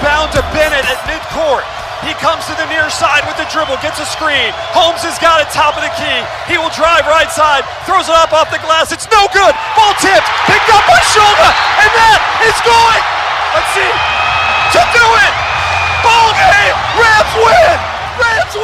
inbound to Bennett at midcourt. He comes to the near side with the dribble, gets a screen. Holmes has got it top of the key. He will drive right side, throws it up off the glass. It's no good. Ball tipped, picked up by Shulga, and that is going. Let's see. To do it. Ball game. Rams win. Rams.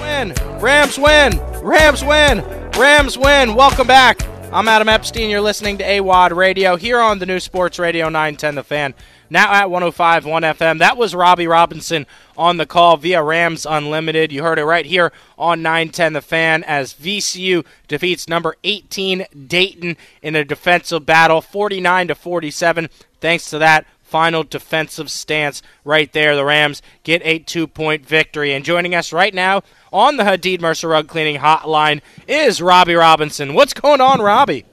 Win. Rams win. Rams win. Rams win. Welcome back. I'm Adam Epstein. You're listening to AWOD Radio here on the new Sports Radio 910 The Fan. Now at 105.1 FM. That was Robbie Robinson on the call via Rams Unlimited. You heard it right here on 910 The Fan as VCU defeats number 18 Dayton in a defensive battle, 49 to 47. Thanks to that final defensive stance right there. The Rams get a two point victory. And joining us right now on the Hadid Mercer Rug Cleaning Hotline is Robbie Robinson. What's going on, Robbie?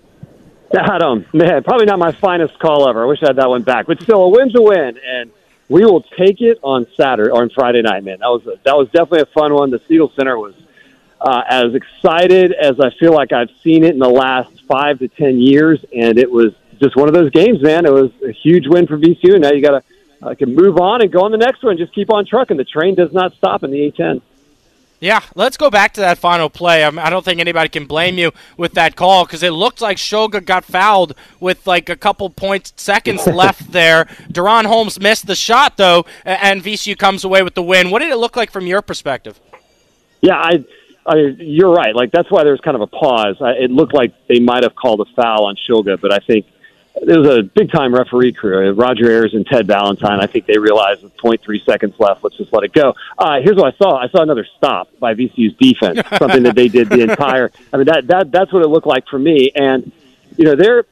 Adam, man, probably not my finest call ever. I wish I had that one back, but still, a win's a win, and we will take it on Saturday or on Friday night, man. That was a, that was definitely a fun one. The Siegel Center was uh, as excited as I feel like I've seen it in the last five to ten years, and it was just one of those games, man. It was a huge win for VCU. And now you got to uh, can move on and go on the next one. Just keep on trucking. The train does not stop in the A10. Yeah, let's go back to that final play. I, I don't think anybody can blame you with that call because it looked like Shulga got fouled with like a couple points seconds left there. DaRon Holmes missed the shot though, and VCU comes away with the win. What did it look like from your perspective? Yeah, I, I you're right. Like that's why there was kind of a pause. I, it looked like they might have called a foul on Shulga, but I think there was a big time referee crew, Roger Ayers and Ted Valentine. I think they realized with 0.3 seconds left, let's just let it go. Uh, here's what I saw: I saw another stop by VCU's defense, something that they did the entire. I mean, that that that's what it looked like for me. And you know, their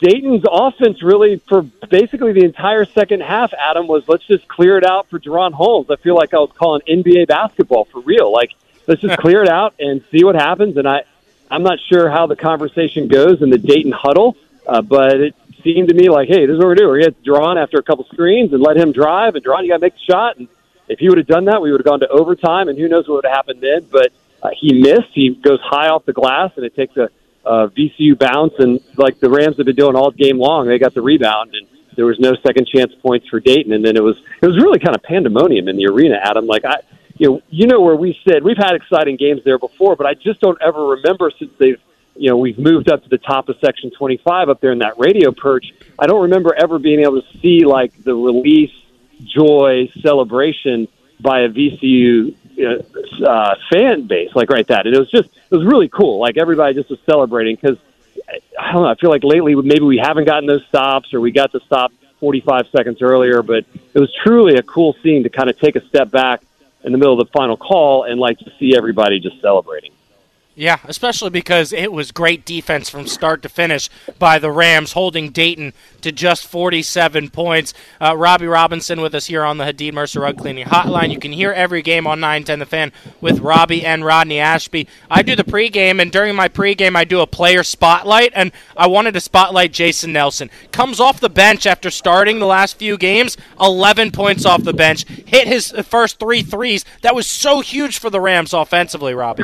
Dayton's offense really for basically the entire second half. Adam was let's just clear it out for DaRon Holmes. I feel like I was calling NBA basketball for real. Like let's just clear it out and see what happens. And I, I'm not sure how the conversation goes in the Dayton huddle. Uh, but it seemed to me like, hey, this is what we're doing. We're going to DaRon after a couple screens and let him drive. And DaRon, you got to make the shot. And if he would have done that, we would have gone to overtime, and who knows what would have happened then. But uh, he missed. He goes high off the glass, and it takes a, a VCU bounce. And like the Rams have been doing all game long, they got the rebound, and there was no second chance points for Dayton. And then it was it was really kind of pandemonium in the arena, Adam. Like I, you know, you know where we sit. We've had exciting games there before, but I just don't ever remember since they've you know, we've moved up to the top of Section 25 up there in that radio perch. I don't remember ever being able to see like the release, joy, celebration by a VCU uh, fan base like right that. And it was just it was really cool. Like everybody just was celebrating because I don't know. I feel like lately maybe we haven't gotten those stops or we got the stop 45 seconds earlier, but it was truly a cool scene to kind of take a step back in the middle of the final call and like to see everybody just celebrating. Yeah, especially because it was great defense from start to finish by the Rams, holding Dayton to just 47 points. Uh, Robbie Robinson with us here on the Hadid Mercer Rug Cleaning Hotline. You can hear every game on 910 The Fan with Robbie and Rodney Ashby. I do the pregame, and during my pregame, I do a player spotlight, and I wanted to spotlight Jason Nelson. Comes off the bench after starting the last few games, 11 points off the bench, hit his first three threes. That was so huge for the Rams offensively, Robbie.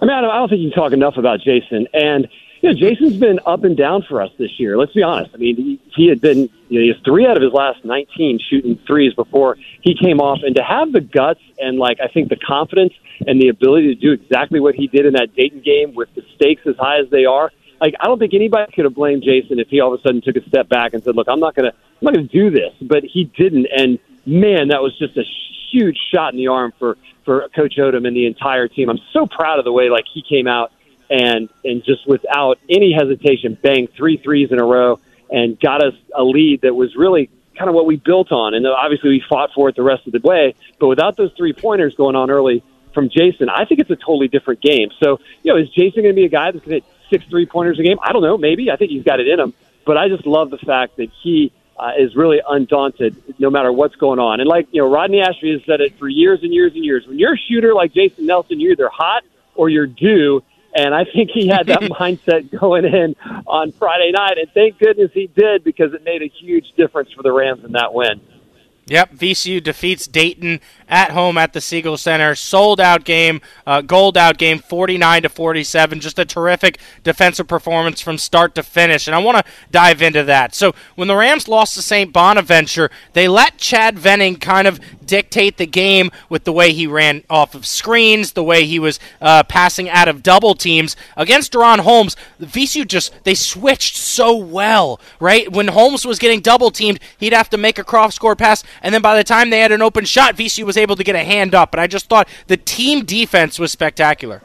I mean, I don't think you can talk enough about Jason. And, you know, Jason's been up and down for us this year. Let's be honest. I mean, he, he had been, you know, he has three out of his last 19 shooting threes before he came off. And to have the guts and, like, I think the confidence and the ability to do exactly what he did in that Dayton game with the stakes as high as they are, like, I don't think anybody could have blamed Jason if he all of a sudden took a step back and said, look, I'm not going to, I'm not going to do this. But he didn't. And, man, that was just a huge shot in the arm for for Coach Odom and the entire team. I'm so proud of the way like he came out and and just without any hesitation banged three threes in a row and got us a lead that was really kind of what we built on. And obviously we fought for it the rest of the way. But without those three pointers going on early from Jason, I think it's a totally different game. So, you know, is Jason going to be a guy that's going to hit six three pointers a game? I don't know. Maybe. I think he's got it in him. But I just love the fact that he uh, is really undaunted no matter what's going on. And like, you know, Rodney Ashby has said it for years and years and years. When you're a shooter like Jason Nelson, you're either hot or you're due. And I think he had that mindset going in on Friday night. And thank goodness he did because it made a huge difference for the Rams in that win. Yep, VCU defeats Dayton at home at the Siegel Center. Sold out game, uh, gold out game, 49 to 47. Just a terrific defensive performance from start to finish. And I want to dive into that. So when the Rams lost to St. Bonaventure, they let Chad Venning kind of dictate the game with the way he ran off of screens, the way he was uh, passing out of double teams. Against DaRon Holmes, VCU just, they switched so well, right? When Holmes was getting double teamed, he'd have to make a cross court pass, and then by the time they had an open shot, VCU was able to get a hand up. And I just thought the team defense was spectacular.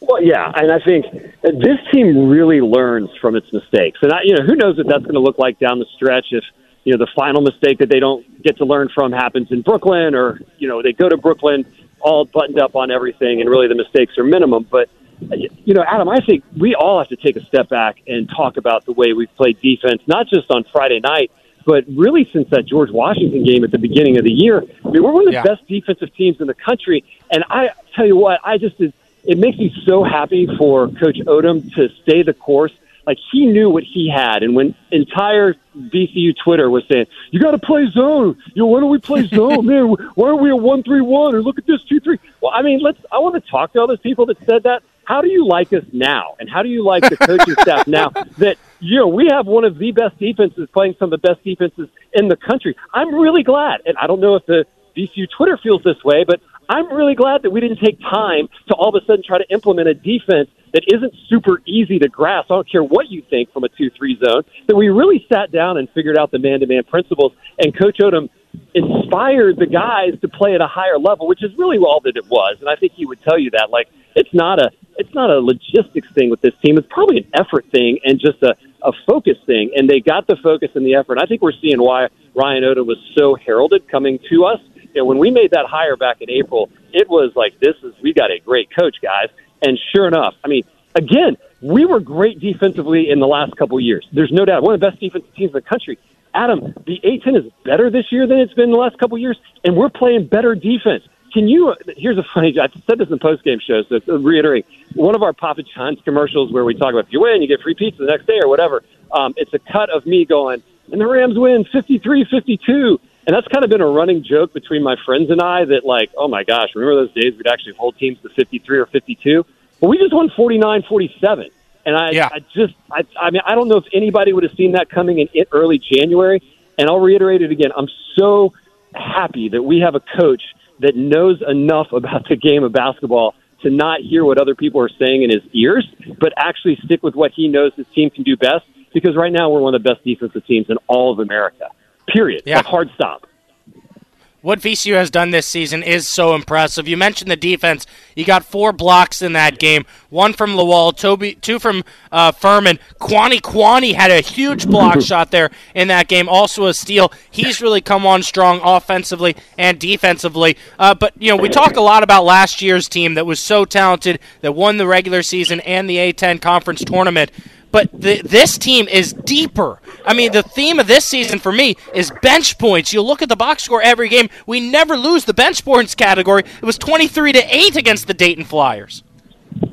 Well, yeah, and I think this team really learns from its mistakes. And I, you know, who knows what that's going to look like down the stretch if you know the final mistake that they don't get to learn from happens in Brooklyn, or you know they go to Brooklyn all buttoned up on everything, and really the mistakes are minimum. But you know, Adam, I think we all have to take a step back and talk about the way we've played defense, not just on Friday night, but really since that George Washington game at the beginning of the year. I mean, we're one of the Yeah. best defensive teams in the country, and I tell you what, I just it makes me so happy for Coach Odom to stay the course. Like he knew what he had, and when entire VCU Twitter was saying, "You got to play zone. You know, why don't we play zone, man? Why aren't we a one three one? Or look at this two three. Well, I mean, let's. I want to talk to all those people that said that. How do you like us now, and how do you like the coaching staff now that you know we have one of the best defenses playing some of the best defenses in the country? I'm really glad, and I don't know if the VCU Twitter feels this way, but I'm really glad that we didn't take time to all of a sudden try to implement a defense that isn't super easy to grasp. I don't care what you think from a 2 3 zone, that we really sat down and figured out the man to man principles. And Coach Odom inspired the guys to play at a higher level, which is really all that it was. And I think he would tell you that. Like, it's not a it's not a logistics thing with this team. It's probably an effort thing and just a, a focus thing. And they got the focus and the effort. I think we're seeing why Ryan Odom was so heralded coming to us know, when we made that hire back in April, it was like, this is, we got a great coach, guys. And sure enough, I mean, again, we were great defensively in the last couple years. There's no doubt. One of the best defensive teams in the country. Adam, the A10 is better this year than it's been the last couple years, and we're playing better defense. Can you? Here's a funny. I said this in the post game shows. So to reiterate, one of our Papa John's commercials where we talk about if you win, you get free pizza the next day or whatever. Um, it's a cut of me going, and the Rams win 53-52. And that's kind of been a running joke between my friends and I that, like, oh my gosh, remember those days we'd actually hold teams to 53 or 52? But we just won 49 47. And I, Yeah. I just, I, I mean, I don't know if anybody would have seen that coming in early January. And I'll reiterate it again. I'm so happy that we have a coach that knows enough about the game of basketball to not hear what other people are saying in his ears, but actually stick with what he knows his team can do best. Because right now we're one of the best defensive teams in all of America. Period. Yeah. Like hard stop. What VCU has done this season is so impressive. You mentioned the defense. You got four blocks in that game. One from Lawal, Toby, two from uh, Furman. Kuany Kuany had a huge block shot there in that game. Also a steal. He's really come on strong offensively and defensively. Uh, but you know, we talk a lot about last year's team that was so talented that won the regular season and the A10 conference tournament but the, this team is deeper. I mean, the theme of this season for me is bench points. You look at the box score every game. We never lose the bench points category. It was 23 to 8 against the Dayton Flyers.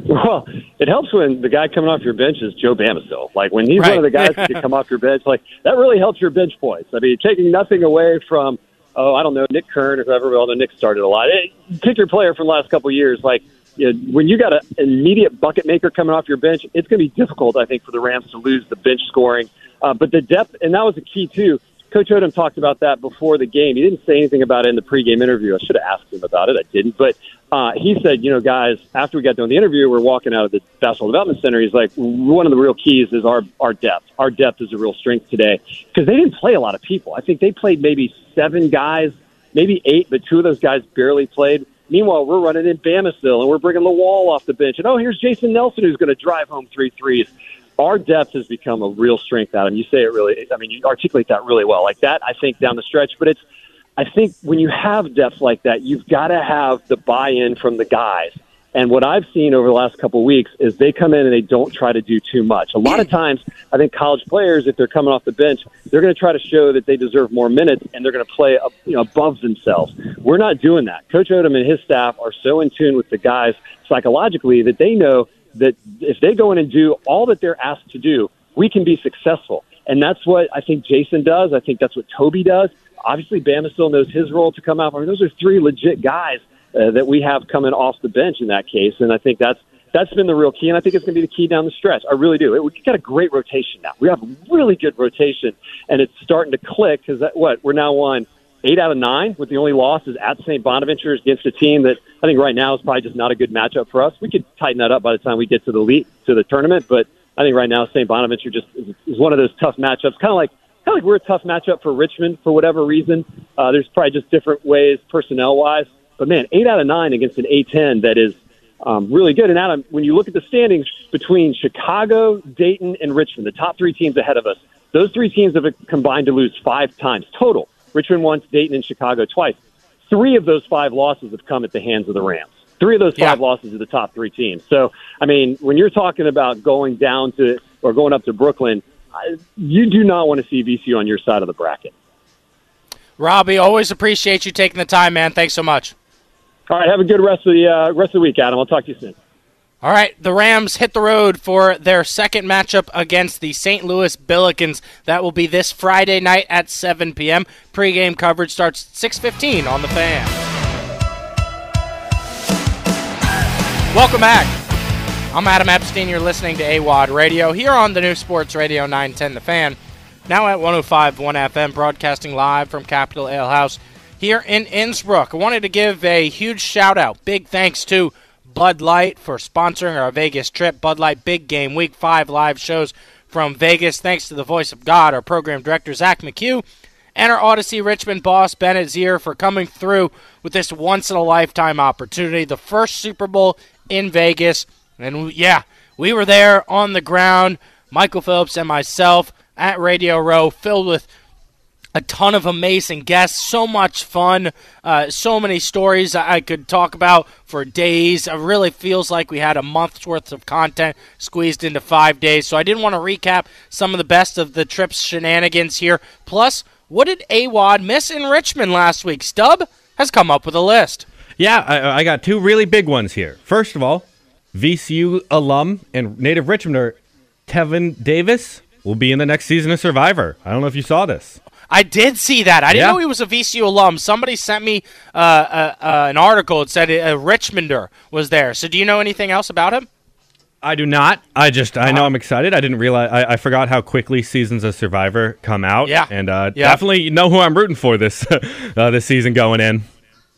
Well, it helps when the guy coming off your bench is Joe Bamisile. Like when he's Right. one of the guys that can come off your bench, like that really helps your bench points. I mean, taking nothing away from, oh, I don't know, Nick Kern or whoever. Although Nick started a lot. Hey, pick your player from the last couple of years. Like know, when you got an immediate bucket maker coming off your bench, it's going to be difficult, I think, for the Rams to lose the bench scoring. Uh, but the depth, and that was the key too. Coach Odom talked about that before the game. He didn't say anything about it in the pregame interview. I should have asked him about it. I didn't. But uh, he said, you know, guys, after we got done with the interview, we're walking out of the basketball development center. He's like, one of the real keys is our our depth. Our depth is a real strength today because they didn't play a lot of people. I think they played maybe seven guys, maybe eight, but two of those guys barely played. Meanwhile, we're running in Bamisile and we're bringing Lawal off the bench. And oh, here's Jason Nelson who's going to drive home three threes. Our depth has become a real strength, Adam. You say it really, I mean, you articulate that really well. Like that, I think, down the stretch. But it's, I think when you have depth like that, you've got to have the buy in from the guys. And what I've seen over the last couple of weeks is they come in and they don't try to do too much. A lot of times, I think college players, if they're coming off the bench, they're going to try to show that they deserve more minutes and they're going to play you know, above themselves. We're not doing that. Coach Odom and his staff are so in tune with the guys psychologically that they know that if they go in and do all that they're asked to do, we can be successful. And that's what I think Jason does. I think that's what Toby does. Obviously, Bamisile knows his role to come out. I mean, those are three legit guys uh, that we have coming off the bench in that case, and I think that's that's been the real key, and I think it's going to be the key down the stretch. I really do. We've got a great rotation now. We have really good rotation, and it's starting to click because what we're now on eight out of nine, with the only loss is at St. Bonaventure against a team that I think right now is probably just not a good matchup for us. We could tighten that up by the time we get to the league to the tournament, but I think right now St. Bonaventure just is, is one of those tough matchups, kind of like kind of like we're a tough matchup for Richmond for whatever reason. Uh, there's probably just different ways personnel wise, but man, eight out of nine against an A10 that is um, really good. And Adam, when you look at the standings between Chicago, Dayton, and Richmond, the top three teams ahead of us, those three teams have combined to lose five times total. Richmond once, Dayton, and Chicago twice. Three of those five losses have come at the hands of the Rams. Three of those five yeah. losses are the top three teams. So, I mean, when you're talking about going down to or going up to Brooklyn, you do not want to see VCU on your side of the bracket. Robbie, always appreciate you taking the time, man. Thanks so much. All right, have a good rest of the uh, rest of the week, Adam. I'll talk to you soon. All right, the Rams hit the road for their second matchup against the St. Louis Billikens. That will be this Friday night at 7 p.m. Pre-game coverage starts at 6:15 on the Fan. Welcome back. I'm Adam Epstein. You're listening to AWOD Radio here on the new Sports Radio 910 The Fan. Now at 105.1 FM, broadcasting live from Capital Ale House here in Innsbrook. I wanted to give a huge shout out, big thanks to Bud Light for sponsoring our Vegas trip. Bud Light Big Game Week 5 live shows from Vegas. Thanks to the voice of God, our program director, Zach McHugh, and our Audacy Richmond boss, Bennett Zier, for coming through with this once in a lifetime opportunity. The first Super Bowl in Vegas. And yeah, we were there on the ground, Michael Phillips and myself at Radio Row, filled with a ton of amazing guests, so much fun, uh, so many stories I could talk about for days. It really feels like we had a month's worth of content squeezed into five days. So I didn't want to recap some of the best of the trip's shenanigans here. Plus, what did AWOD miss in Richmond last week? Stub has come up with a list. Yeah, I, I got two really big ones here. First of all, VCU alum and native Richmonder Tevin Davis will be in the next season of Survivor. I don't know if you saw this. I did see that. I didn't yeah. know he was a VCU alum. Somebody sent me uh, uh, uh, an article. It said a Richmonder was there. So do you know anything else about him? I do not. I just I know uh-huh. I'm excited. I didn't realize I, I, forgot how quickly seasons of Survivor come out. Yeah, and uh, yeah. definitely know who I'm rooting for this uh, this season going in.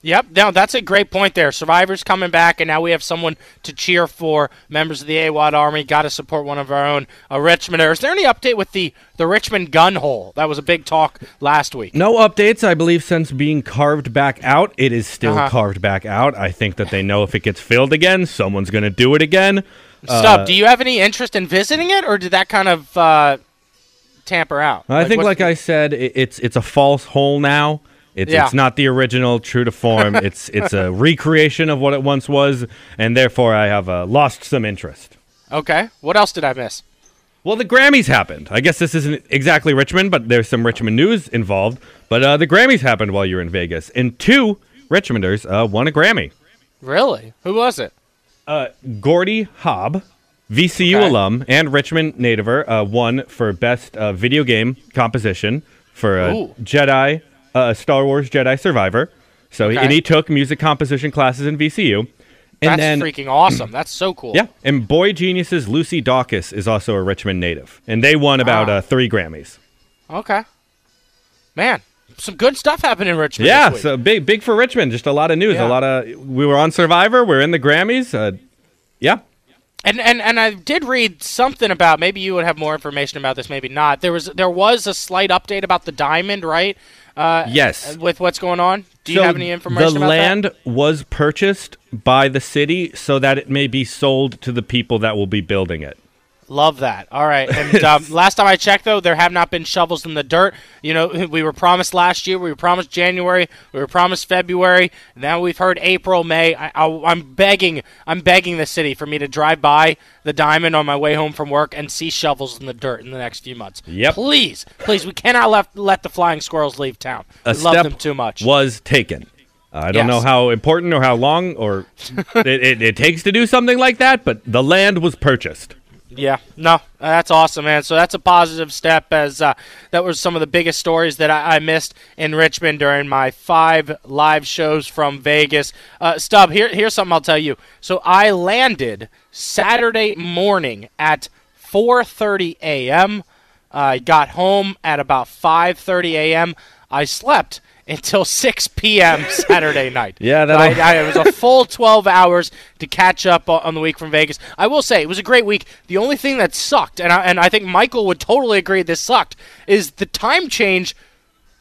Yep, no, that's a great point there. Survivor's coming back, and now we have someone to cheer for. Members of the AWOD Army got to support one of our own, a Richmonder. Is there any update with the, the Richmond gun hole? That was a big talk last week. No updates, I believe, since being carved back out. It is still uh-huh. carved back out. I think that they know if it gets filled again, someone's going to do it again. Stop. Uh, do you have any interest in visiting it, or did that kind of uh, tamper out? I like, think, like I said, it, it's it's a false hole now. It's, yeah. it's not the original, true to form. it's it's a recreation of what it once was, and therefore I have uh, lost some interest. Okay. What else did I miss? Well, the Grammys happened. I guess this isn't exactly Richmond, but there's some Richmond news involved. But uh, the Grammys happened while you were in Vegas, and two Richmonders uh, won a Grammy. Really? Who was it? Uh, Gordy Haab, VCU okay. alum and Richmond nativer, uh, won for best uh, video game composition for uh, Jedi uh, Star Wars Jedi Survivor. So okay. he, and he took music composition classes in VCU. And That's then, freaking awesome. That's so cool. Yeah. And Boy Genius's Lucy Dacus is also a Richmond native. And they won about uh, three Grammys. Okay. Man, some good stuff happened in Richmond. Yeah, so big big for Richmond. Just a lot of news. Yeah. A lot of we were on Survivor, we're in the Grammys. Uh, yeah. And, and and I did read something about maybe you would have more information about this, maybe not. There was there was a slight update about the diamond, right? Uh, yes. With what's going on, do so you have any information? About that? The land that? was purchased by the city so that it may be sold to the people that will be building it. Love that. All right. And um, last time I checked, though, there have not been shovels in the dirt. You know, we were promised last year. We were promised January. We were promised February. Now we've heard April, May. I, am begging. I'm begging the city for me to drive by the diamond on my way home from work and see shovels in the dirt in the next few months. Yep. Please, please. We cannot let let the flying squirrels leave town. A we love them too much. Was taken. I don't yes. know how important or how long or it, it, it takes to do something like that, but the land was purchased. Yeah, no, that's awesome, man. So that's a positive step. As uh, that was some of the biggest stories that I, I, missed in Richmond during my five live shows from Vegas. Uh, Stub, here, here's something I'll tell you. So I landed Saturday morning at 4:30 a.m. I got home at about 5:30 a.m. I slept until 6 p.m. Saturday night. yeah, that I, I, it was a full 12 hours to catch up on the week from Vegas. I will say it was a great week. The only thing that sucked, and I, and I think Michael would totally agree this sucked, is the time change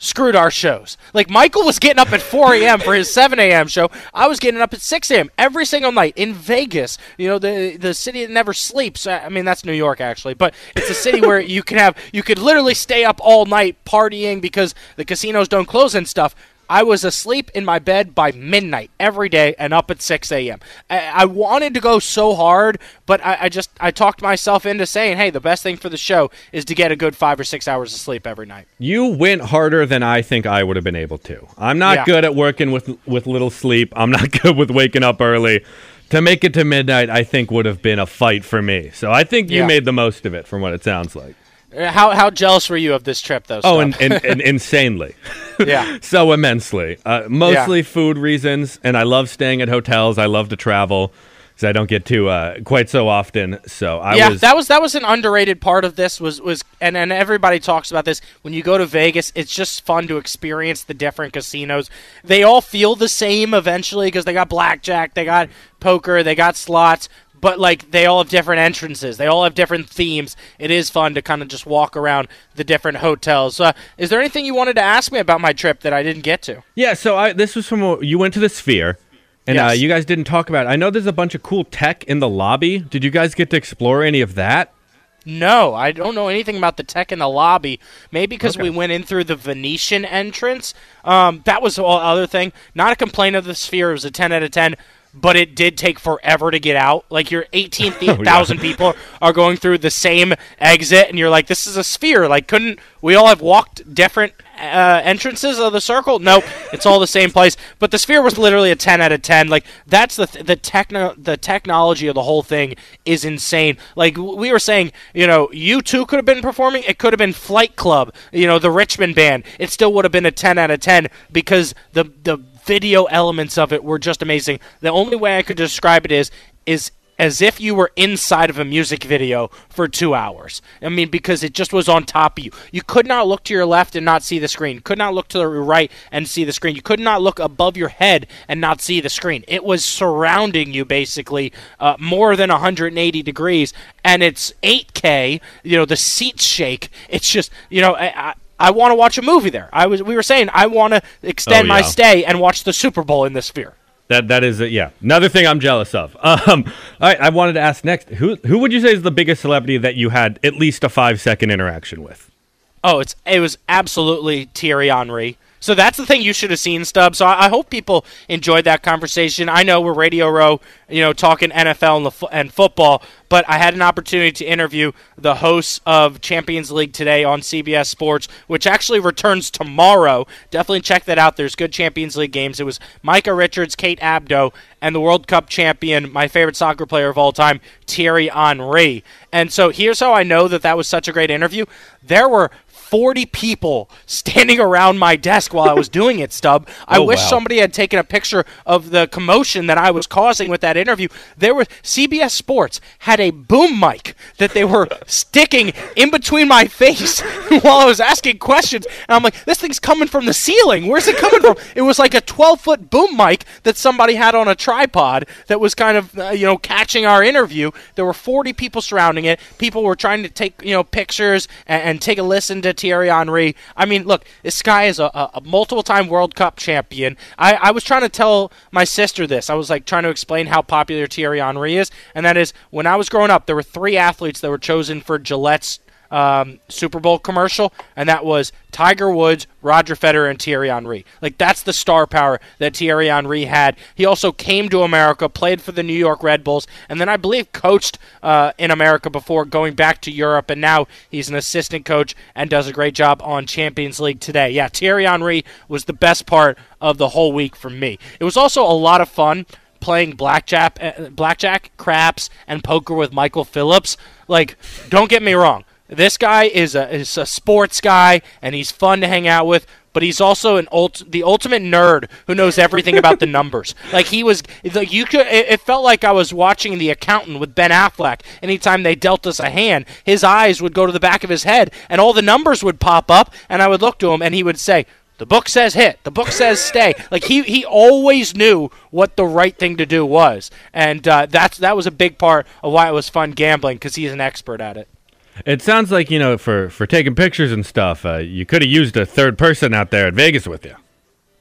screwed our shows. Like Michael was getting up at 4 a.m. for his 7 a.m. show. I was getting up at 6 a.m. every single night in Vegas. You know, the the city that never sleeps. I mean, that's New York actually, but it's a city where you can have you could literally stay up all night partying because the casinos don't close and stuff. I was asleep in my bed by midnight every day and up at 6 a.m. I, I wanted to go so hard, but I, I, just I talked myself into saying, hey, the best thing for the show is to get a good five or six hours of sleep every night. You went harder than I think I would have been able to. I'm not yeah. good at working with with little sleep. I'm not good with waking up early. To make it to midnight, I think would have been a fight for me. So I think you yeah. made the most of it, from what it sounds like. Uh, how how jealous were you of this trip, though? Oh, and, and, and insanely. yeah. so immensely. Uh, mostly yeah. food reasons, and I love staying at hotels. I love to travel because I don't get to uh, quite so often. So I yeah, was, that was that was an underrated part of this. Was was and and everybody talks about this when you go to Vegas. It's just fun to experience the different casinos. They all feel the same eventually because they got blackjack, they got poker, they got slots but like they all have different entrances. They all have different themes. It is fun to kind of just walk around the different hotels. Uh, is there anything you wanted to ask me about my trip that I didn't get to? Yeah, so I, this was from you went to the Sphere. And uh, yes. uh, you guys didn't talk about it. I know there's a bunch of cool tech in the lobby. Did you guys get to explore any of that? No, I don't know anything about the tech in the lobby. Maybe because okay. we went in through the Venetian entrance. Um, that was the other thing. Not a complaint of the Sphere. It was a 10 out of 10 but it did take forever to get out. Like your 18,000 oh, yeah. people are going through the same exit, and you're like, this is a sphere. Like, couldn't we all have walked different uh, entrances of the circle? Nope, it's all the same place. But the sphere was literally a 10 out of 10. Like, that's the th- the techno the technology of the whole thing is insane. Like we were saying, you know, U2 could have been performing. It could have been Flight Club. You know, the Richmond band. It still would have been a 10 out of 10 because the the video elements of it were just amazing. The only way I could describe it is is as if you were inside of a music video for two hours. I mean, because it just was on top of you. You could not look to your left and not see the screen. could not look to the right and see the screen. You could not look above your head and not see the screen. It was surrounding you basically uh, more than 180 degrees, and it's 8K. You know, the seats shake. It's just, you know, I, I want to watch a movie there. I was we were saying I want to extend oh, yeah. my stay and watch the Super Bowl in this sphere. That that is a, yeah another thing I'm jealous of. Um, all right, I wanted to ask next who who would you say is the biggest celebrity that you had at least a five second interaction with? Oh, it's it was absolutely Thierry Henry. So that's the thing you should have seen, Stub. So I, I hope people enjoyed that conversation. I know we're Radio Row, you know, talking NFL and, fo- and football, but I had an opportunity to interview the hosts of Champions League today on CBS Sports, which actually returns tomorrow. Definitely check that out. There's good Champions League games. It was Micah Richards, Kate Abdo, and the World Cup champion, my favorite soccer player of all time, Thierry Henry. And so here's how I know that that was such a great interview. There were 40 people standing around my desk while I was doing it, Stub. I oh, wish wow. somebody had taken a picture of the commotion that I was causing with that interview. There were CBS Sports had a boom mic that they were sticking in between my face while I was asking questions. And I'm like, this thing's coming from the ceiling. Where's it coming from? It was like a 12 foot boom mic that somebody had on a tripod that was kind of, uh, you know, catching our interview. There were 40 people surrounding it. People were trying to take, you know, pictures and, and take a listen to Thierry Henry. I mean, look, this guy is a, a multiple time World Cup champion. I, I was trying to tell my sister this. I was like trying to explain how popular Thierry Henry is, and that is when I was growing up, there were three athletes that were chosen for Gillette's um, Super Bowl commercial, and that was Tiger Woods, Roger Federer, and Thierry Henry. Like that's the star power that Thierry Henry had. He also came to America, played for the New York Red Bulls, and then I believe coached uh, in America before going back to Europe, and now he's an assistant coach and does a great job on Champions League today. Yeah, Thierry Henry was the best part of the whole week for me. It was also a lot of fun playing blackjack, uh, blackjack, craps, and poker with Michael Phillips. Like, don't get me wrong. This guy is a is a sports guy, and he's fun to hang out with. But he's also an ult- the ultimate nerd who knows everything about the numbers. Like he was, like you could. It, it felt like I was watching The Accountant with Ben Affleck. Anytime they dealt us a hand, his eyes would go to the back of his head, and all the numbers would pop up, and I would look to him, and he would say, the book says hit. The book says stay. Like he he always knew what the right thing to do was, and uh, that's that was a big part of why it was fun gambling because he's an expert at it. It sounds like you know for for taking pictures and stuff. Uh, you could have used a third person out there at Vegas with you.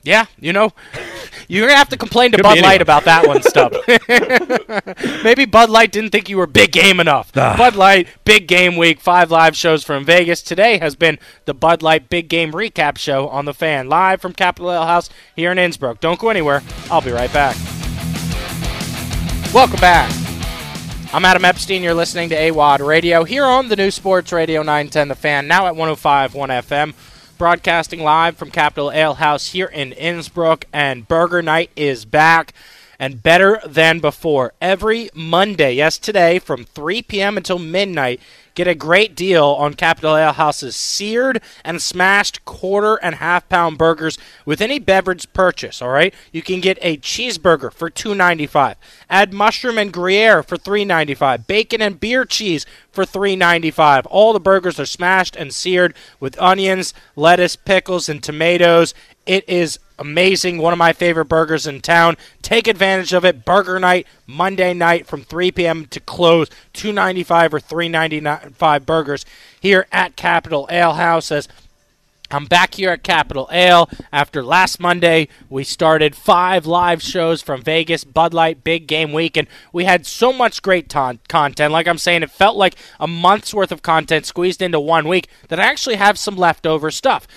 Yeah, you know, you're gonna have to complain to Could Bud Light about that one, Stub. Maybe Bud Light didn't think you were big game enough. Ah. Bud Light, big game week, five live shows from Vegas. Today has been the Bud Light Big Game Recap Show on the Fan, live from Capital Ale House here in Innsbrook. Don't go anywhere. I'll be right back. Welcome back. I'm Adam Epstein. You're listening to AWAD Radio here on the new Sports Radio 910 The Fan, now at 105.1 FM. Broadcasting live from Capital Ale House here in Innsbrook, and Burger Night is back and better than before. Every Monday, yes, today, from 3 p.m. until midnight, get a great deal on Capital Ale House's seared and smashed quarter and half pound burgers with any beverage purchase, all right? You can get a cheeseburger for $2.95. Add mushroom and gruyere for $3.95. Bacon and beer cheese for $3.95. All the burgers are smashed and seared with onions, lettuce, pickles, and tomatoes. It is amazing. One of my favorite burgers in town. Take advantage of it. Burger night Monday night from 3 p.m. to close. 2.95 or 3.95 burgers here at Capital Ale House. As I'm back here at Capital Ale after last Monday. We started five live shows from Vegas, Bud Light, Big Game Week, and we had so much great ton- content. Like I'm saying, it felt like a month's worth of content squeezed into one week that I actually have some leftover stuff.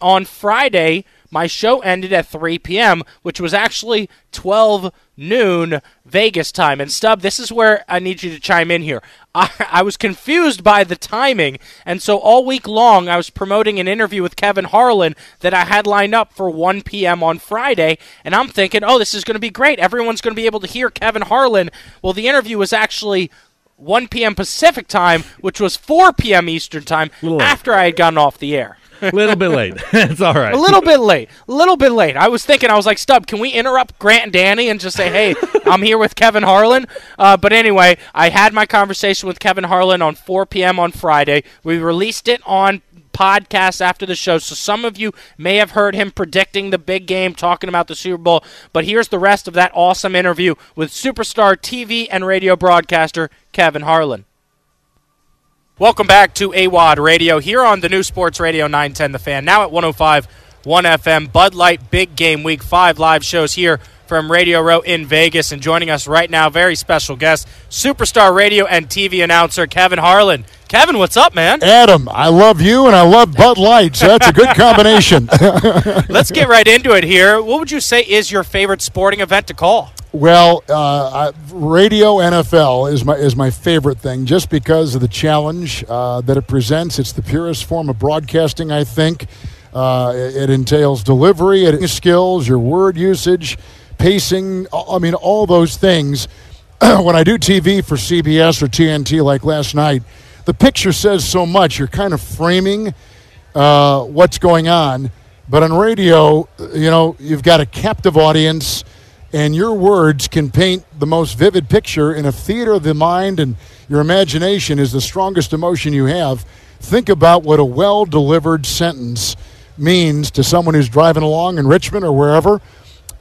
On Friday, my show ended at 3 p.m., which was actually 12 noon Vegas time. And Stub, this is where I need you to chime in here. I, I was confused by the timing, and so all week long I was promoting an interview with Kevin Harlan that I had lined up for 1 p.m. on Friday, and I'm thinking, oh, this is going to be great. Everyone's going to be able to hear Kevin Harlan. Well, the interview was actually 1 p.m. Pacific time, which was 4 p.m. Eastern time, Little after I had gotten off the air. A little bit late. it's all right. A little bit late. A little bit late. I was thinking, I was like, Stub, can we interrupt Grant and Danny and just say, hey, I'm here with Kevin Harlan? Uh, but anyway, I had my conversation with Kevin Harlan on 4 p.m. on Friday. We released it on podcast after the show, so some of you may have heard him predicting the big game, talking about the Super Bowl. But here's the rest of that awesome interview with superstar TV and radio broadcaster Kevin Harlan. Welcome back to AWAD Radio here on the new Sports Radio 910 The Fan. Now at 105 1 FM, Bud Light Big Game Week 5 live shows here from Radio Row in Vegas. And joining us right now, very special guest, superstar radio and TV announcer Kevin Harlan. Kevin, what's up, man? Adam, I love you and I love Bud Light, so that's a good combination. Let's get right into it here. What would you say is your favorite sporting event to call? well, uh, I- radio NFL is my is my favorite thing, just because of the challenge uh, that it presents. It's the purest form of broadcasting, I think. Uh, it, it entails delivery, it skills, your word usage, pacing. I mean, all those things. when I do TV for CBS or TNT, like last night, the picture says so much. You're kind of framing uh, what's going on. But on radio, you know, you've got a captive audience, and your words can paint the most vivid picture in a theater of the mind, and your imagination is the strongest emotion you have. Think about what a well delivered sentence means to someone who's driving along in Richmond or wherever,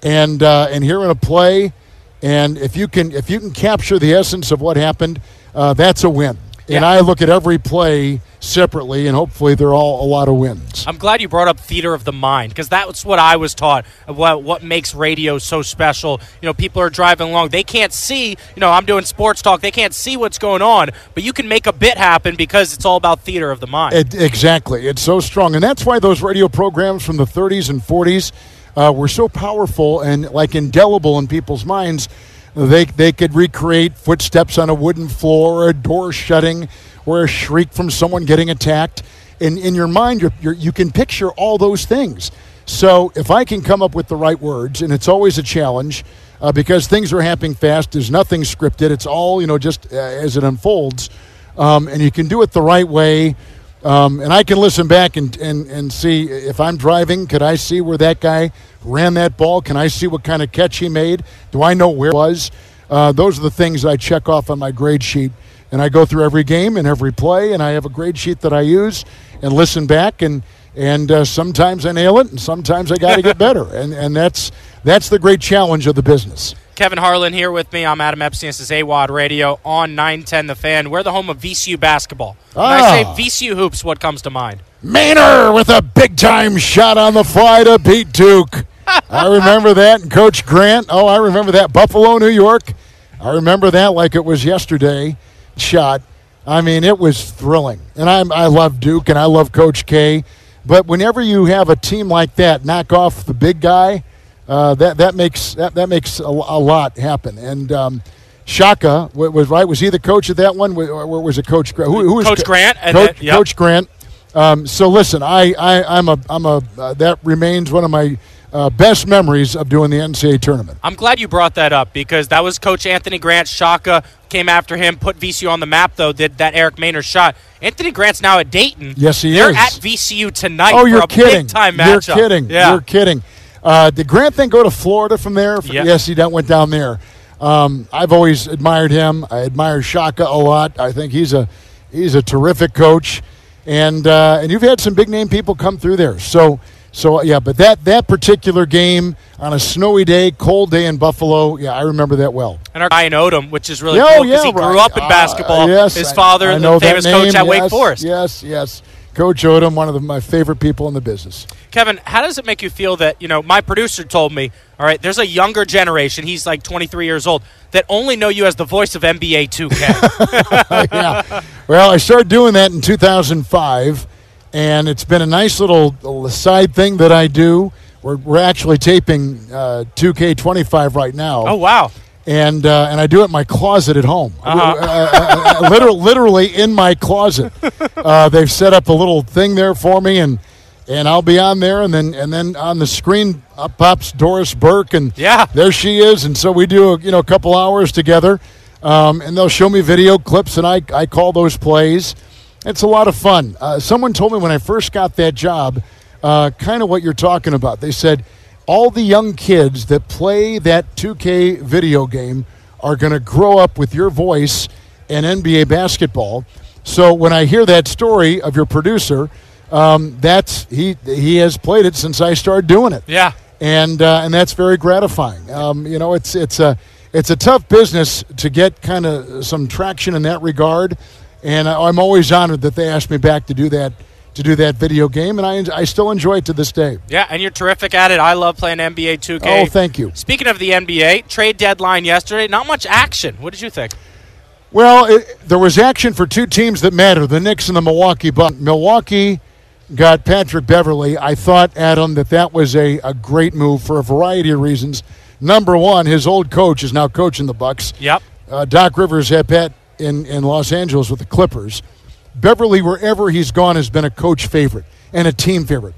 and uh, and hearing a play. And if you can if you can capture the essence of what happened, uh, that's a win. And I look at every play separately, and hopefully they're all a lot of wins. I'm glad you brought up theater of the mind because that's what I was taught. What what makes radio so special? You know, people are driving along, they can't see. You know, I'm doing sports talk, they can't see what's going on, but you can make a bit happen because it's all about theater of the mind. It, exactly. It's so strong. And that's why those radio programs from the 30s and 40s uh, were so powerful and like indelible in people's minds. They, they could recreate footsteps on a wooden floor, or a door shutting, or a shriek from someone getting attacked. In, in your mind, you're, you're, you can picture all those things. So if I can come up with the right words, and it's always a challenge uh, because things are happening fast. There's nothing scripted. It's all you know, just uh, as it unfolds, um, and you can do it the right way. Um, and I can listen back and, and, and see if I'm driving, could I see where that guy ran that ball? Can I see what kind of catch he made? Do I know where it was? Uh, those are the things that I check off on my grade sheet. And I go through every game and every play, and I have a grade sheet that I use and listen back. And, and uh, sometimes I nail it, and sometimes I got to get better. And, and that's, that's the great challenge of the business. Kevin Harlan here with me. I'm Adam Epstein. This is AWOD Radio on 910 The Fan. We're the home of VCU basketball. When I say Ah. VCU hoops, what comes to mind? Maynor with a big time shot on the fly to beat Duke. I remember that. And Coach Grant, oh, I remember that. Buffalo, New York. I remember that like it was yesterday. Shot. I mean, it was thrilling. And I'm, I love Duke and I love Coach K. But whenever you have a team like that knock off the big guy, uh, that, that makes, that, that makes a, a lot happen. And um, Shaka wa- was right. Was he the coach of that one? Or was it Coach Grant? Who, who was Coach co- Grant, and Coach, then- yep. Coach Grant. Um, so listen, I, I I'm a I'm a uh, that remains one of my uh, best memories of doing the NCAA tournament. I'm glad you brought that up because that was Coach Anthony Grant. Shaka came after him, put VCU on the map, though, did that Eric Maynor shot. Anthony Grant's now at Dayton. Yes, he They're is. at VCU tonight Oh, you're kidding! You're kidding! Yeah. You're kidding. Uh, did Grant then go to Florida from there? Yeah. Yes, he went down there. Um, I've always admired him. I admire Shaka a lot. I think he's a he's a terrific coach, and uh, and you've had some big name people come through there. So so yeah, but that that particular game on a snowy day, cold day in Buffalo, yeah, I remember that well. And our Ryan Odom, which is really Yeah, cool oh, because yeah, he grew right. up in Uh, basketball. yes, His father, I the famous coach at Wake Forest. Yes, yes. Coach Odom, one of the, my favorite people in the business. Kevin, how does it make you feel that, you know, my producer told me, all right, there's a younger generation, he's like 23 years old, that only know you as the voice of NBA 2K. yeah. Well, I started doing that in 2005, and it's been a nice little, side thing that I do. We're, we're actually taping uh, 2K25 right now. oh, wow. And uh, and I do it in my closet at home, Uh-huh. uh, uh, uh, literally, literally in my closet. Uh, they've set up a little thing there for me, and and I'll be on there, and then and then on the screen up pops Doris Burke, and Yeah. there she is, and so we do a, you know a couple hours together, um, and they'll show me video clips, and I I call those plays. It's a lot of fun. Uh, someone told me when I first got that job, uh, kind of what you're talking about. They said all the young kids that play that 2K video game are going to grow up with your voice and NBA basketball. So when I hear that story of your producer, um, that's he he has played it since I started doing it Yeah. and uh, and that's very gratifying. Um, you know, it's it's a it's a tough business to get kind of some traction in that regard, and I'm always honored that they asked me back to do that to do that video game, and I I still enjoy it to this day. Yeah, and you're terrific at it. I love playing NBA 2K. Oh, thank you. Speaking of the NBA, trade deadline yesterday, not much action. What did you think? Well, it, there was action for two teams that matter: the Knicks and the Milwaukee Bucks. Milwaukee got Patrick Beverley. I thought, Adam, that that was a, a great move for a variety of reasons. Number one, his old coach is now coaching the Bucks. Yep. Uh, Doc Rivers had Pat in, in Los Angeles with the Clippers. Beverley, wherever he's gone, has been a coach favorite and a team favorite.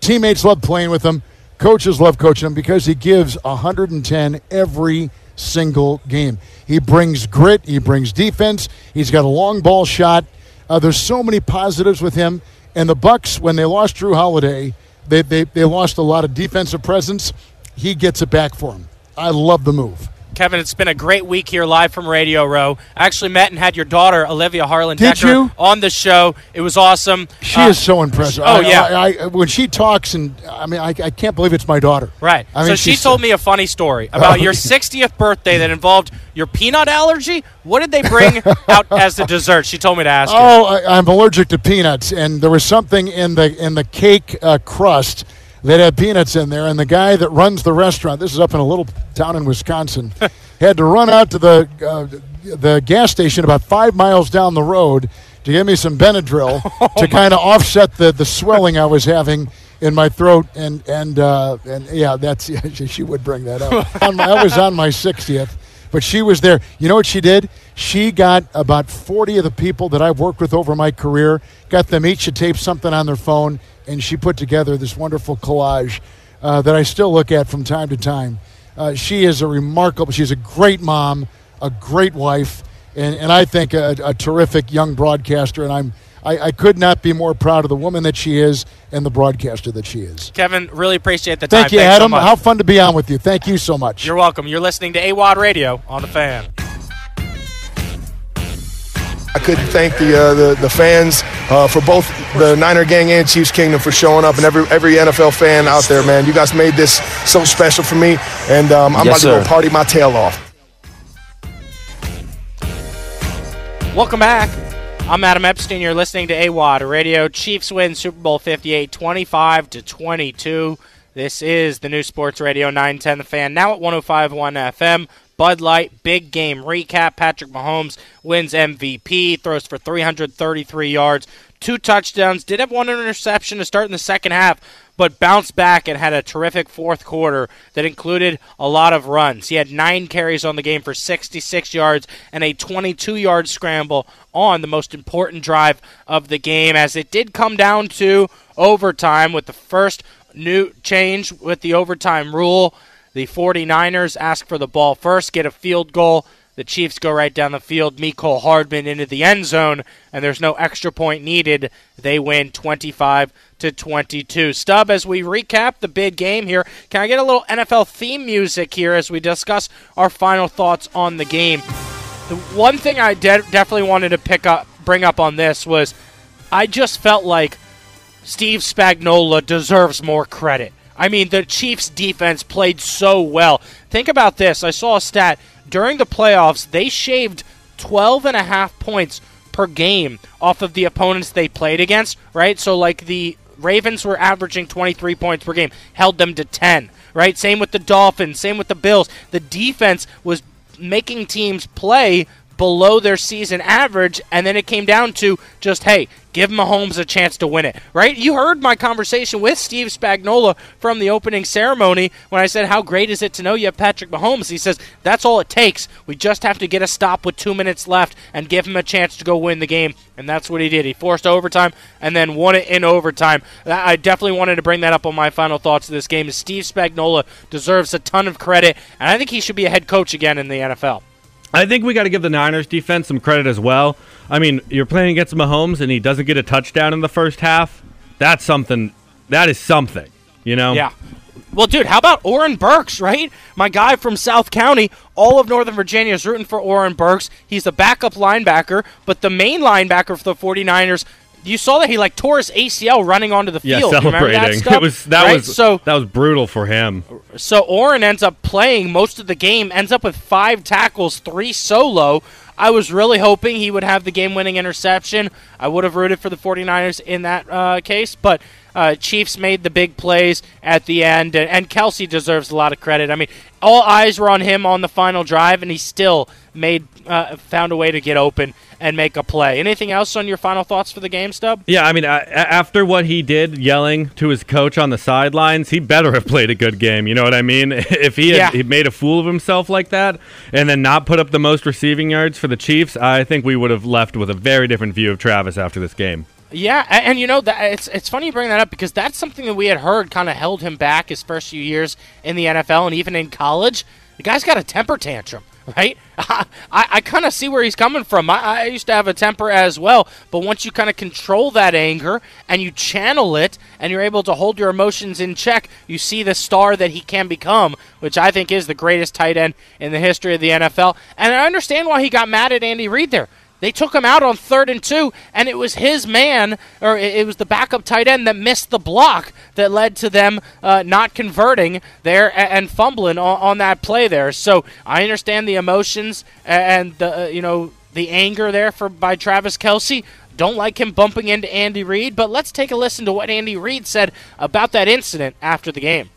Teammates love playing with him. Coaches love coaching him because he gives 110 every single game. He brings grit. He brings defense. He's got a long ball shot. Uh, there's so many positives with him. And the Bucks, when they lost Jrue Holiday, they, they, they lost a lot of defensive presence. He gets it back for him. I love the move. Kevin, it's been a great week here live from Radio Row. I actually met and had your daughter, Olivia Harlan Did Dekker, you? on the show. It was awesome. She Uh, is so impressive. Oh, I- yeah. I, I, when she talks, and I mean, I, I can't believe it's my daughter. Right. I mean, so she told me a funny story about your 60th birthday that involved your peanut allergy. What did they bring out as the dessert? She told me to ask you. Oh, I, I'm allergic to peanuts, and there was something in the in the cake uh, crust that had peanuts in there. And the guy that runs the restaurant, this is up in a little town in Wisconsin, had to run out to the uh, the gas station about five miles down the road to give me some Benadryl Oh, to kind of offset the the swelling I was having. In my throat, and and uh, and yeah, that's she, would bring that up. on my, I was on my 60th, but she was there. You know what she did? She got about 40 of the people that I've worked with over my career, got them each to tape something on their phone, and she put together this wonderful collage uh, that I still look at from time to time. Uh, she is a remarkable, she's a great mom, a great wife, and, and I think a, a terrific young broadcaster, and I'm I, I, could not be more proud of the woman that she is and the broadcaster that she is. Kevin, really appreciate the time. Thank you, Thanks Adam. So How fun to be on with you. Thank you so much. You're welcome. You're listening to AWOD Radio on the fan. I couldn't thank the uh, the, the, fans uh, for both the Niner gang and Chiefs Kingdom for showing up, and every every NFL fan out there, man. You guys made this so special for me, and um, I'm yes, about to sir. go party my tail off. Welcome back. I'm Adam Epstein. You're listening to AWadd Radio. Chiefs win Super Bowl 58, 25 to 22. This is the new Sports Radio 910 The Fan, now at 105.1 FM. Bud Light, big game recap. Patrick Mahomes wins MVP, throws for 333 yards, two touchdowns, did have one interception to start in the second half, but bounced back and had a terrific fourth quarter that included a lot of runs. He had nine carries on the game for 66 yards and a 22 yard scramble on the most important drive of the game, as it did come down to overtime with the first new change with the overtime rule. The 49ers ask for the ball first, get a field goal. The Chiefs go right down the field, Mecole Hardman into the end zone, and there's no extra point needed. They win 25 to 22. Stub, as we recap the big game here, can I get a little NFL theme music here as we discuss our final thoughts on the game? The one thing I de- definitely wanted to pick up, bring up on this was, I just felt like Steve Spagnuolo deserves more credit. I mean, the Chiefs' defense played so well. Think about this. I saw a stat during the playoffs, they shaved 12 and a half points per game off of the opponents they played against, right? So, like, the Ravens were averaging 23 points per game, held them to 10, right? Same with the Dolphins, same with the Bills. The defense was making teams play below their season average, and then it came down to just, hey, give Mahomes a chance to win it, right? You heard my conversation with Steve Spagnuolo from the opening ceremony when I said, How great is it to know you have Patrick Mahomes? He says, That's all it takes. We just have to get a stop with two minutes left and give him a chance to go win the game. And that's what he did. He forced overtime and then won it in overtime. I definitely wanted to bring that up on my final thoughts of this game. Steve Spagnuolo deserves a ton of credit, and I think he should be a head coach again in the NFL. I think we got to give the Niners defense some credit as well. I mean, you're playing against Mahomes and he doesn't get a touchdown in the first half. That's something. That is something. You know. Yeah. Well, dude, how about Oren Burks, right? My guy from South County. All of Northern Virginia is rooting for Oren Burks. He's the backup linebacker, but the main linebacker for the 49ers you saw that he like tore his ACL running onto the field. Yeah, celebrating. That it was that right? was so that was brutal for him. So Oren ends up playing most of the game, ends up with five tackles, three solo. I was really hoping he would have the game-winning interception. I would have rooted for the 49ers in that uh, case, but uh, Chiefs made the big plays at the end, and, and Kelce deserves a lot of credit. I mean, all eyes were on him on the final drive, and he still made uh, found a way to get open and make a play. Anything else on your final thoughts for the game, Stub? Yeah, I mean, after what he did, yelling to his coach on the sidelines, he better have played a good game. You know what I mean? if he had yeah. he made a fool of himself like that, and then not put up the most receiving yards for the Chiefs, I think we would have left with a very different view of Travis after this game. Yeah, and, you know that it's it's funny you bring that up because that's something that we had heard kind of held him back his first few years in the NFL and even in college. The guy's got a temper tantrum right? I, I kind of see where he's coming from. I, I, used to have a temper as well, but once you kind of control that anger and you channel it and you're able to hold your emotions in check, you see the star that he can become, which I think is the greatest tight end in the history of the NFL. And I understand why he got mad at Andy Reid there. They took him out on third and two, and it was his man, or it was the backup tight end that missed the block that led to them uh, not converting there and fumbling on, on, that play there. So I understand the emotions and the uh, you know the anger there for by Travis Kelce. Don't like him bumping into Andy Reid, but let's take a listen to what Andy Reid said about that incident after the game.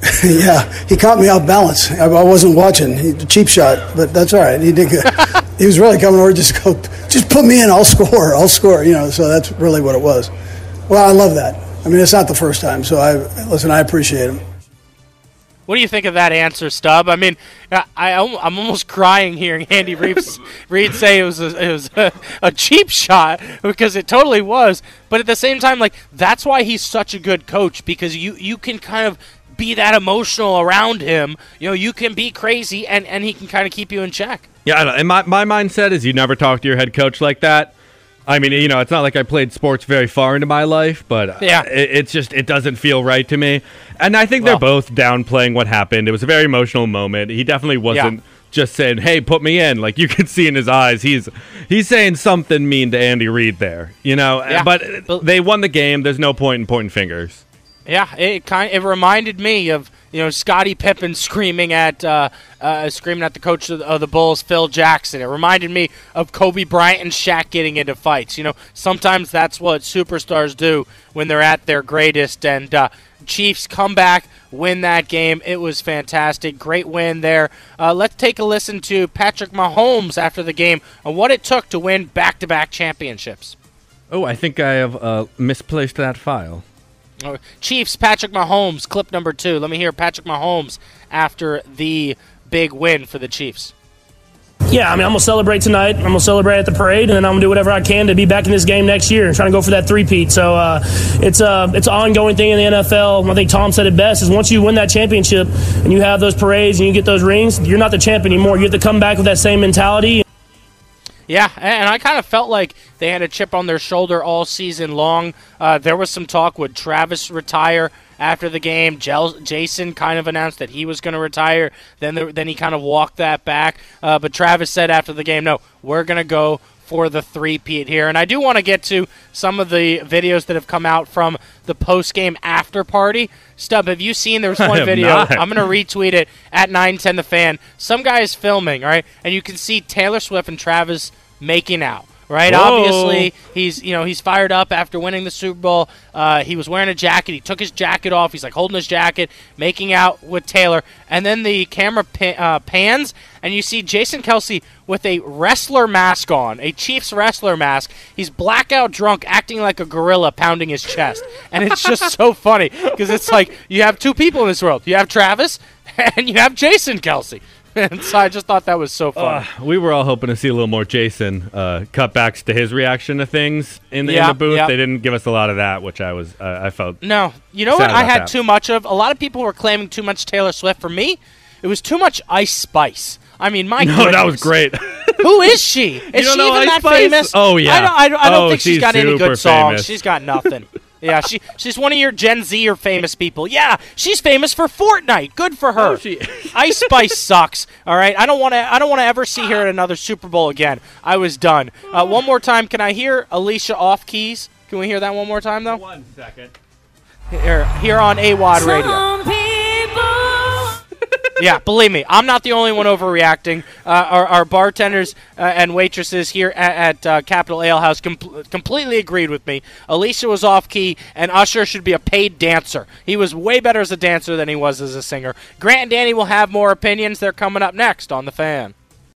yeah, he caught me off balance. I, wasn't watching. He, cheap shot, but that's all right. He did good. he was really coming over just go, just put me in. I'll score. I'll score. You know, so that's really what it was. Well, I love that. I mean, it's not the first time. So I listen. I appreciate him. What do you think of that answer, Stub? I mean, I, I'm almost crying hearing Andy Reid, Reid say it was a, it was a, a, cheap shot because it totally was. But at the same time, like that's why he's such a good coach because you you can kind of be that emotional around him. You know, you can be crazy and and he can kind of keep you in check. Yeah, and my my mindset is you never talk to your head coach like that. I mean, you know, it's not like I played sports very far into my life, but yeah, it, it's just it doesn't feel right to me. And I think well, they're both downplaying what happened. It was a very emotional moment. He definitely wasn't yeah. just saying, "Hey, put me in." Like you can see in his eyes, he's he's saying something mean to Andy Reid there. You know, yeah. but they won the game. There's no point in pointing fingers. Yeah, it kind it reminded me of you know Scottie Pippen screaming at uh, uh, screaming at the coach of the, of the, Bulls, Phil Jackson. It reminded me of Kobe Bryant and Shaq getting into fights. You know, sometimes that's what superstars do when they're at their greatest. And uh, Chiefs come back, win that game. It was fantastic, great win there. Uh, let's take a listen to Patrick Mahomes after the game on what it took to win back-to-back championships. Oh, I think I have uh, misplaced that file. Chiefs, Patrick Mahomes, clip number two. Let me hear Patrick Mahomes after the big win for the Chiefs. Yeah, I mean, I'm gonna celebrate tonight. I'm gonna celebrate at the parade, and then I'm gonna do whatever I can to be back in this game next year and trying to go for that three-peat. So uh, it's a uh, it's an ongoing thing in the NFL. I think Tom said it best: is once you win that championship and you have those parades and you get those rings, you're not the champ anymore. You have to come back with that same mentality. Yeah, and I kind of felt like they had a chip on their shoulder all season long. Uh, there was some talk would Travis retire after the game. Jason kind of announced that he was going to retire. Then the, then he kind of walked that back. Uh, but Travis said after the game, "No, we're going to go for the three-peat here." And I do want to get to some of the videos that have come out from the post-game after party. Stub, have you seen? There was one video. Not. I'm going to retweet it at 910 The Fan. Some guy is filming, all right, and you can see Taylor Swift and Travis making out right? Whoa. Obviously, he's you know he's fired up after winning the Super Bowl. Uh, he was wearing a jacket. He took his jacket off. He's like holding his jacket, making out with Taylor, and then the camera pa- uh, pans, and you see Jason Kelce with a wrestler mask on, a Chiefs wrestler mask. He's blackout drunk, acting like a gorilla, pounding his chest, and it's just so funny because it's like you have two people in this world. You have Travis, and you have Jason Kelce. and so I just thought that was so fun. Uh, we were all hoping to see a little more Jason uh, cutbacks to his reaction to things in the, yeah, in the booth. They didn't give us a lot of that, which I was uh, I felt. No, you know what? I had that. too much of. A lot of people were claiming too much Taylor Swift. For me, it was too much Ice Spice. I mean, my no, goodness. that was great. Who is she? Is she even that Spice? famous? Oh yeah. I don't. I don't, I don't oh, think she's, she's got any good songs. She's got nothing. Yeah, she she's one of your Gen Z or famous people. Yeah, she's famous for Fortnite. Good for her. Oh, Ice Spice sucks. All right, I don't want to. I don't want to ever see her at another Super Bowl again. I was done. Uh, one more time, can I hear Alicia off keys? Can we hear that one more time though? One second. Here, here on AWadd Radio yeah, believe me, I'm not the only one overreacting. Uh, our, our, bartenders uh, and waitresses here at, at uh, Capital Ale House com- completely agreed with me. Alicia was off key, and Usher should be a paid dancer. He was way better as a dancer than he was as a singer. Grant and Danny will have more opinions. They're coming up next on The Fan.